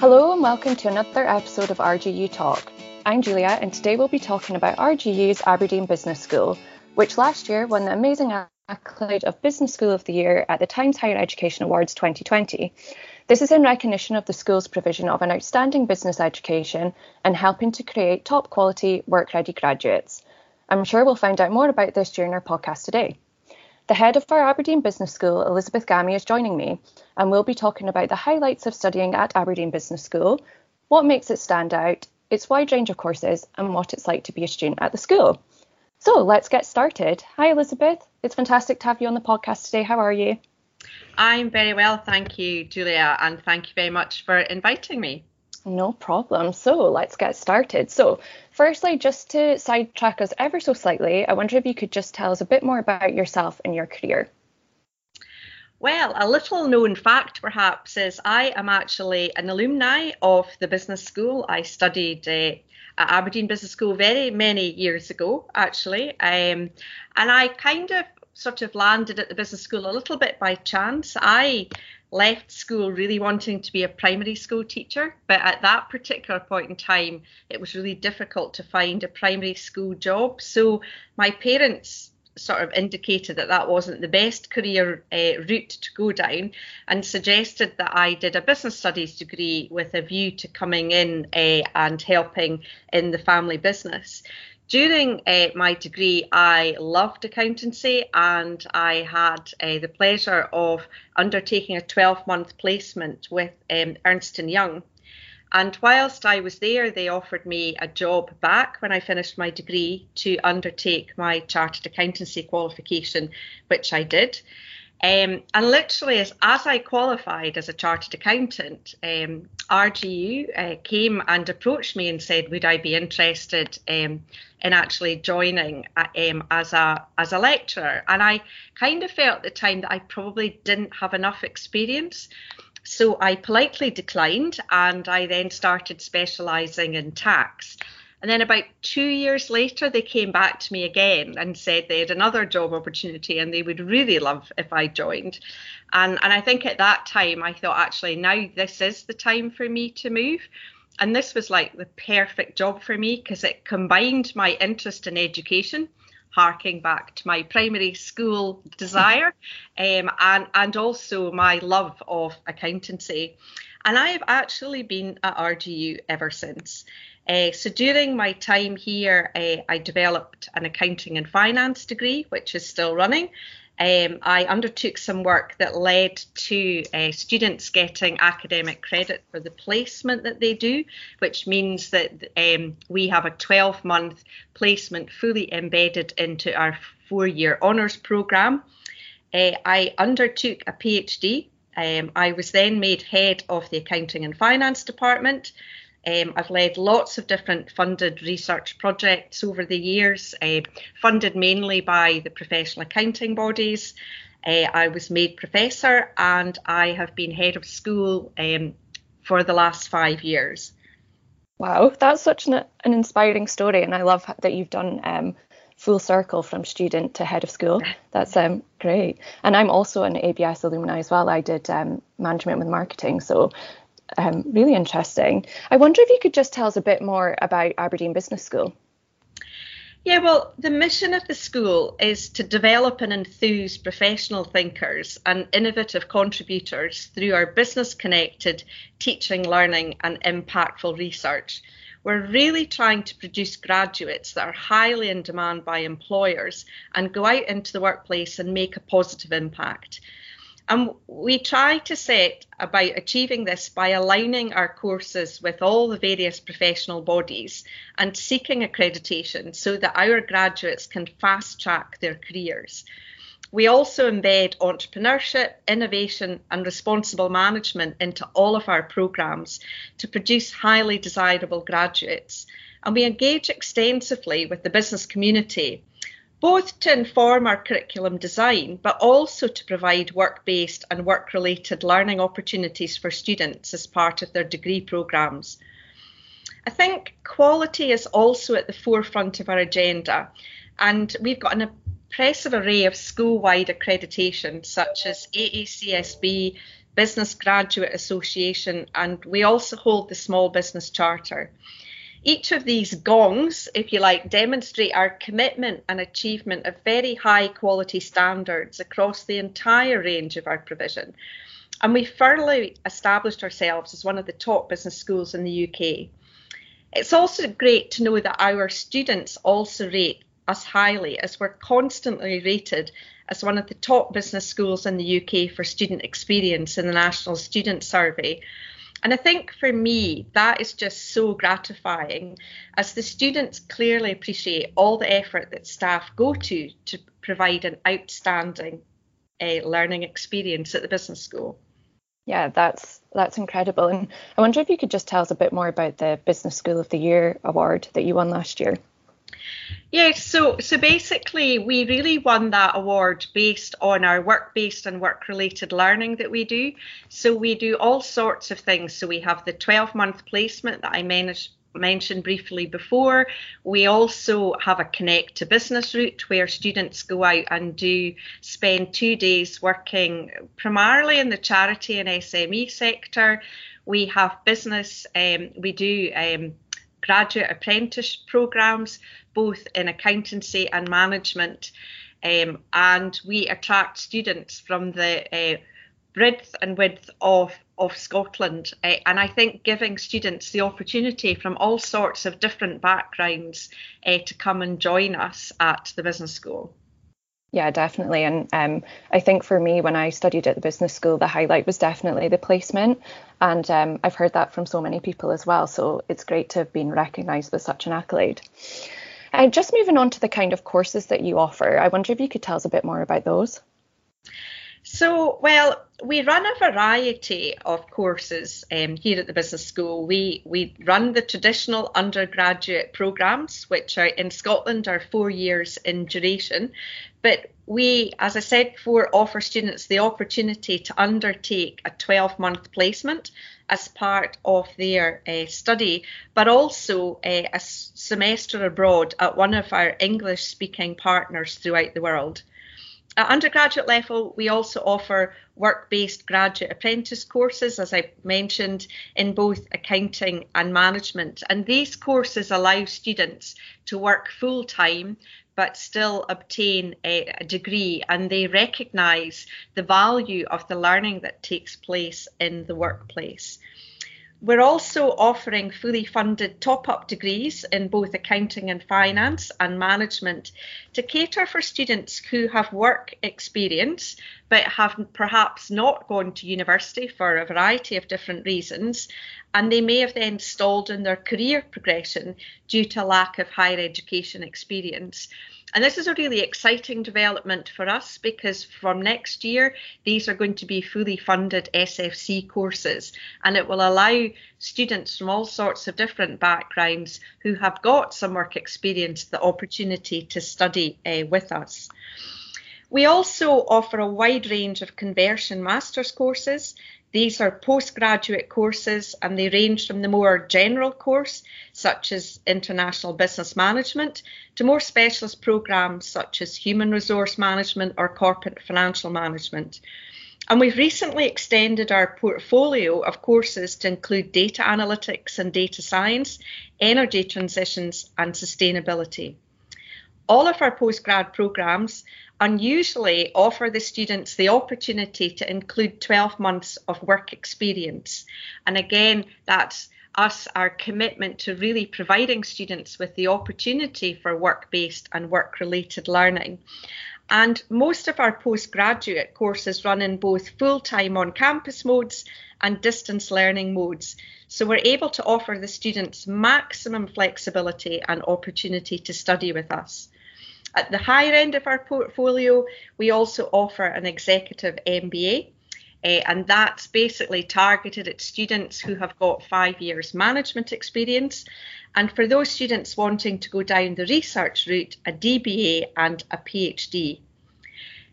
Hello and welcome to another episode of RGU Talk. I'm Julia and today we'll be talking about RGU's Aberdeen Business School, which last year won the amazing accolade of Business School of the Year at the Times Higher Education Awards 2020. This is in recognition of the school's provision of an outstanding business education and helping to create top quality, work ready graduates. I'm sure we'll find out more about this during our podcast today. The head of our Aberdeen Business School, Elizabeth Gammie, is joining me, and we'll be talking about the highlights of studying at Aberdeen Business School, what makes it stand out, its wide range of courses, and what it's like to be a student at the school. So let's get started. Hi, Elizabeth. It's fantastic to have you on the podcast today. How are you? I'm very well, thank you, Julia, and thank you very much for inviting me. No problem. So let's get started. So, firstly, just to sidetrack us ever so slightly, I wonder if you could just tell us a bit more about yourself and your career. Well, a little known fact perhaps is I am actually an alumni of the business school. I studied uh, at Aberdeen Business School very many years ago, actually. Um, and I kind of sort of landed at the business school a little bit by chance. I left school really wanting to be a primary school teacher, but at that particular point in time, it was really difficult to find a primary school job. So my parents sort of indicated that that wasn't the best career uh, route to go down and suggested that I did a business studies degree with a view to coming in uh, and helping in the family business during uh, my degree, I loved accountancy and I had uh, the pleasure of undertaking a 12 month placement with um, Ernst & Young. And whilst I was there, they offered me a job back when I finished my degree to undertake my chartered accountancy qualification, which I did. Um, and literally, as, as I qualified as a chartered accountant, um, RGU uh, came and approached me and said, "Would I be interested um, in actually joining uh, um, as a as a lecturer?" And I kind of felt at the time that I probably didn't have enough experience, so I politely declined, and I then started specialising in tax. And then about two years later, they came back to me again and said they had another job opportunity and they would really love if I joined. And, and I think at that time, I thought actually now this is the time for me to move. And this was like the perfect job for me because it combined my interest in education harking back to my primary school desire um, and, and also my love of accountancy. And I have actually been at RGU ever since. Uh, so during my time here, uh, I developed an accounting and finance degree, which is still running. Um, I undertook some work that led to uh, students getting academic credit for the placement that they do, which means that um, we have a 12 month placement fully embedded into our four year honours programme. Uh, I undertook a PhD. Um, I was then made head of the accounting and finance department. Um, I've led lots of different funded research projects over the years, uh, funded mainly by the professional accounting bodies. Uh, I was made professor and I have been head of school um, for the last five years. Wow, that's such an, an inspiring story, and I love that you've done um, full circle from student to head of school. That's um, great. And I'm also an ABS alumni as well. I did um, management with marketing, so um, really interesting. I wonder if you could just tell us a bit more about Aberdeen Business School. Yeah, well, the mission of the school is to develop and enthuse professional thinkers and innovative contributors through our business connected teaching, learning, and impactful research. We're really trying to produce graduates that are highly in demand by employers and go out into the workplace and make a positive impact. And we try to set about achieving this by aligning our courses with all the various professional bodies and seeking accreditation so that our graduates can fast track their careers. We also embed entrepreneurship, innovation, and responsible management into all of our programs to produce highly desirable graduates. And we engage extensively with the business community both to inform our curriculum design, but also to provide work based and work related learning opportunities for students as part of their degree programmes. I think quality is also at the forefront of our agenda, and we've got an impressive array of school wide accreditation such as AACSB, Business Graduate Association, and we also hold the Small Business Charter. Each of these gongs, if you like, demonstrate our commitment and achievement of very high quality standards across the entire range of our provision. And we firmly established ourselves as one of the top business schools in the UK. It's also great to know that our students also rate us highly as we're constantly rated as one of the top business schools in the UK for student experience in the National Student Survey. And I think for me, that is just so gratifying as the students clearly appreciate all the effort that staff go to to provide an outstanding uh, learning experience at the business school. Yeah, that's that's incredible. And I wonder if you could just tell us a bit more about the Business School of the Year award that you won last year. Yeah, so so basically we really won that award based on our work-based and work-related learning that we do. So we do all sorts of things. So we have the 12-month placement that I mentioned briefly before. We also have a connect to business route where students go out and do spend two days working primarily in the charity and SME sector. We have business, um, we do um, graduate apprentice programs, both in accountancy and management. Um, and we attract students from the uh, breadth and width of, of Scotland. Uh, and I think giving students the opportunity from all sorts of different backgrounds uh, to come and join us at the business school. Yeah, definitely. And um, I think for me, when I studied at the business school, the highlight was definitely the placement. And um, I've heard that from so many people as well. So it's great to have been recognised with such an accolade. And just moving on to the kind of courses that you offer, I wonder if you could tell us a bit more about those. So, well, we run a variety of courses um, here at the business school. We we run the traditional undergraduate programs, which are in Scotland are four years in duration, but we, as I said before, offer students the opportunity to undertake a 12-month placement as part of their uh, study, but also uh, a semester abroad at one of our English-speaking partners throughout the world. At undergraduate level, we also offer work based graduate apprentice courses, as I mentioned, in both accounting and management. And these courses allow students to work full time but still obtain a, a, degree and they recognise the value of the learning that takes place in the workplace. We're also offering fully funded top up degrees in both accounting and finance and management to cater for students who have work experience but have perhaps not gone to university for a variety of different reasons. And they may have then stalled in their career progression due to lack of higher education experience. And this is a really exciting development for us because from next year, these are going to be fully funded SFC courses and it will allow students from all sorts of different backgrounds who have got some work experience the opportunity to study uh, with us. We also offer a wide range of conversion master's courses these are postgraduate courses and they range from the more general course, such as international business management, to more specialist programs such as human resource management or corporate financial management. And we've recently extended our portfolio of courses to include data analytics and data science, energy transitions, and sustainability. All of our postgrad programs unusually offer the students the opportunity to include 12 months of work experience. And again, that's us, our commitment to really providing students with the opportunity for work based and work related learning. And most of our postgraduate courses run in both full time on campus modes and distance learning modes. So we're able to offer the students maximum flexibility and opportunity to study with us. At the higher end of our portfolio, we also offer an executive MBA. Uh, and that's basically targeted at students who have got five years management experience. And for those students wanting to go down the research route, a DBA and a PhD.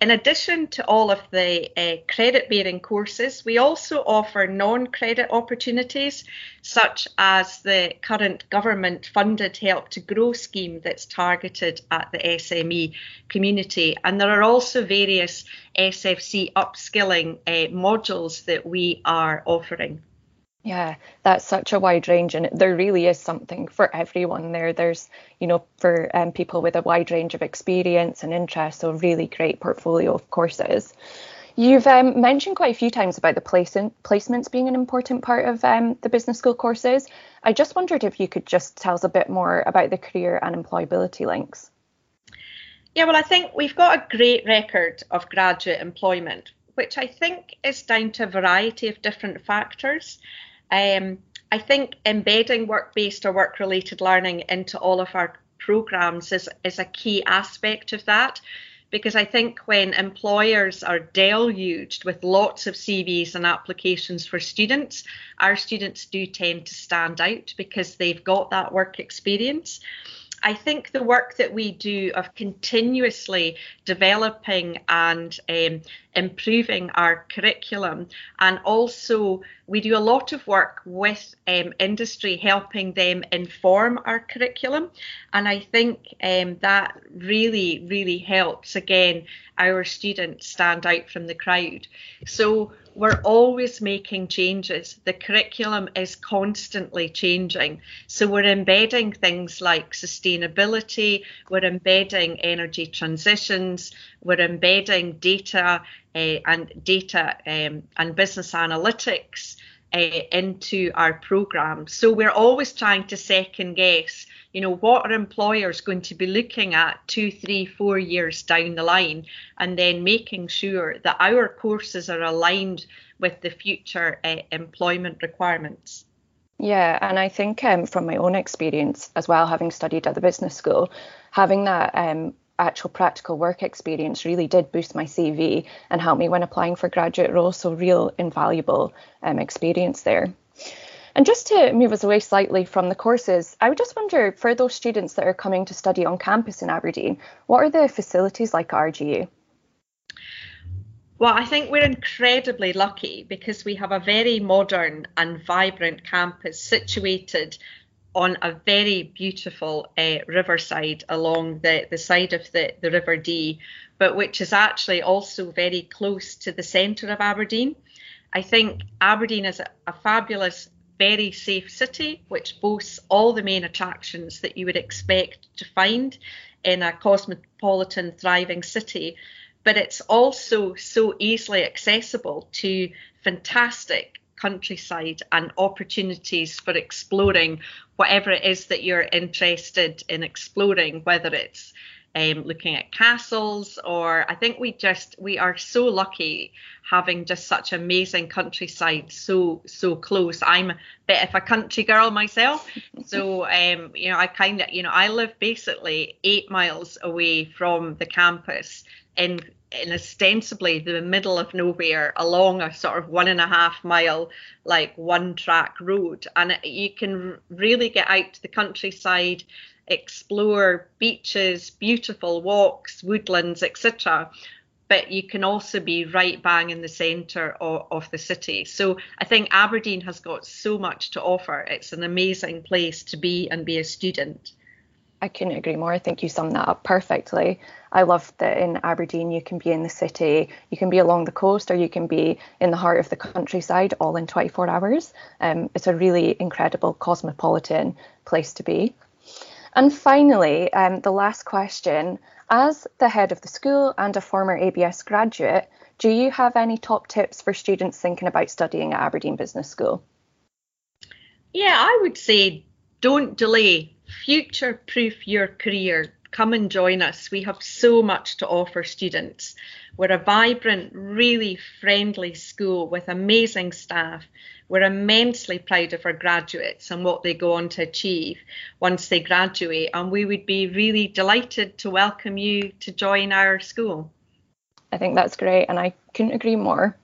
In addition to all of the uh, credit bearing courses, we also offer non credit opportunities, such as the current government funded Help to Grow scheme that's targeted at the SME community. And there are also various SFC upskilling uh, modules that we are offering. Yeah, that's such a wide range, and there really is something for everyone there. There's, you know, for um, people with a wide range of experience and interest, so really great portfolio of courses. You've um, mentioned quite a few times about the placing, placements being an important part of um, the business school courses. I just wondered if you could just tell us a bit more about the career and employability links. Yeah, well, I think we've got a great record of graduate employment, which I think is down to a variety of different factors. Um, I think embedding work based or work related learning into all of our programs is, is a key aspect of that because I think when employers are deluged with lots of CVs and applications for students, our students do tend to stand out because they've got that work experience. I think the work that we do of continuously developing and um, improving our curriculum, and also we do a lot of work with um, industry, helping them inform our curriculum, and I think um, that really, really helps again our students stand out from the crowd. So we're always making changes. The curriculum is constantly changing. So we're embedding things like sustainability, we're embedding energy transitions, we're embedding data uh, and data um, and business analytics uh, into our program. So we're always trying to second guess you know what are employers going to be looking at two three four years down the line and then making sure that our courses are aligned with the future uh, employment requirements yeah and i think um, from my own experience as well having studied at the business school having that um, actual practical work experience really did boost my CV and help me when applying for graduate roles. So, real invaluable um, experience there. And just to move us away slightly from the courses, I would just wonder for those students that are coming to study on campus in Aberdeen, what are the facilities like at RGU? Well, I think we're incredibly lucky because we have a very modern and vibrant campus situated on a very beautiful uh, riverside along the, the side of the, the River Dee, but which is actually also very close to the centre of Aberdeen. I think Aberdeen is a, a fabulous very safe city, which boasts all the main attractions that you would expect to find in a cosmopolitan, thriving city. But it's also so easily accessible to fantastic countryside and opportunities for exploring whatever it is that you're interested in exploring, whether it's um, looking at castles or I think we just we are so lucky having just such amazing countryside so so close. I'm a bit of a country girl myself, so um, you know I kind of you know I live basically eight miles away from the campus in in ostensibly the middle of nowhere along a sort of one and a half mile like one track road and you can really get out to the countryside explore beaches, beautiful walks, woodlands, etc. But you can also be right bang in the centre of, of, the city. So I think Aberdeen has got so much to offer. It's an amazing place to be and be a student. I couldn't agree more. I think you summed that up perfectly. I love that in Aberdeen you can be in the city, you can be along the coast, or you can be in the heart of the countryside all in 24 hours. Um, it's a really incredible cosmopolitan place to be. And finally, um, the last question as the head of the school and a former ABS graduate, do you have any top tips for students thinking about studying at Aberdeen Business School? Yeah, I would say don't delay. Future proof your career. Come and join us. We have so much to offer students. We're a vibrant, really friendly school with amazing staff we're immensely proud of our graduates and what they go on to achieve once they graduate, and we would be really delighted to welcome you to join our school. I think that's great, and I couldn't agree more.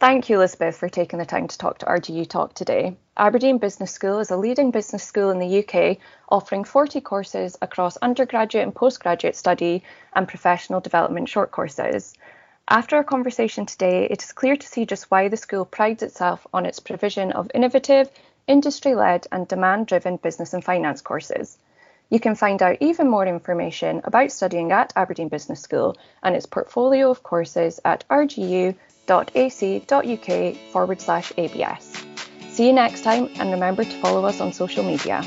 Thank you, Elizabeth, for taking the time to talk to RGU Talk today. Aberdeen Business School is a leading business school in the UK, offering 40 courses across undergraduate and postgraduate study and professional development short courses. After our conversation today, it is clear to see just why the school prides itself on its provision of innovative, industry led, and demand driven business and finance courses. You can find out even more information about studying at Aberdeen Business School and its portfolio of courses at rgu.ac.uk forward slash ABS. See you next time and remember to follow us on social media.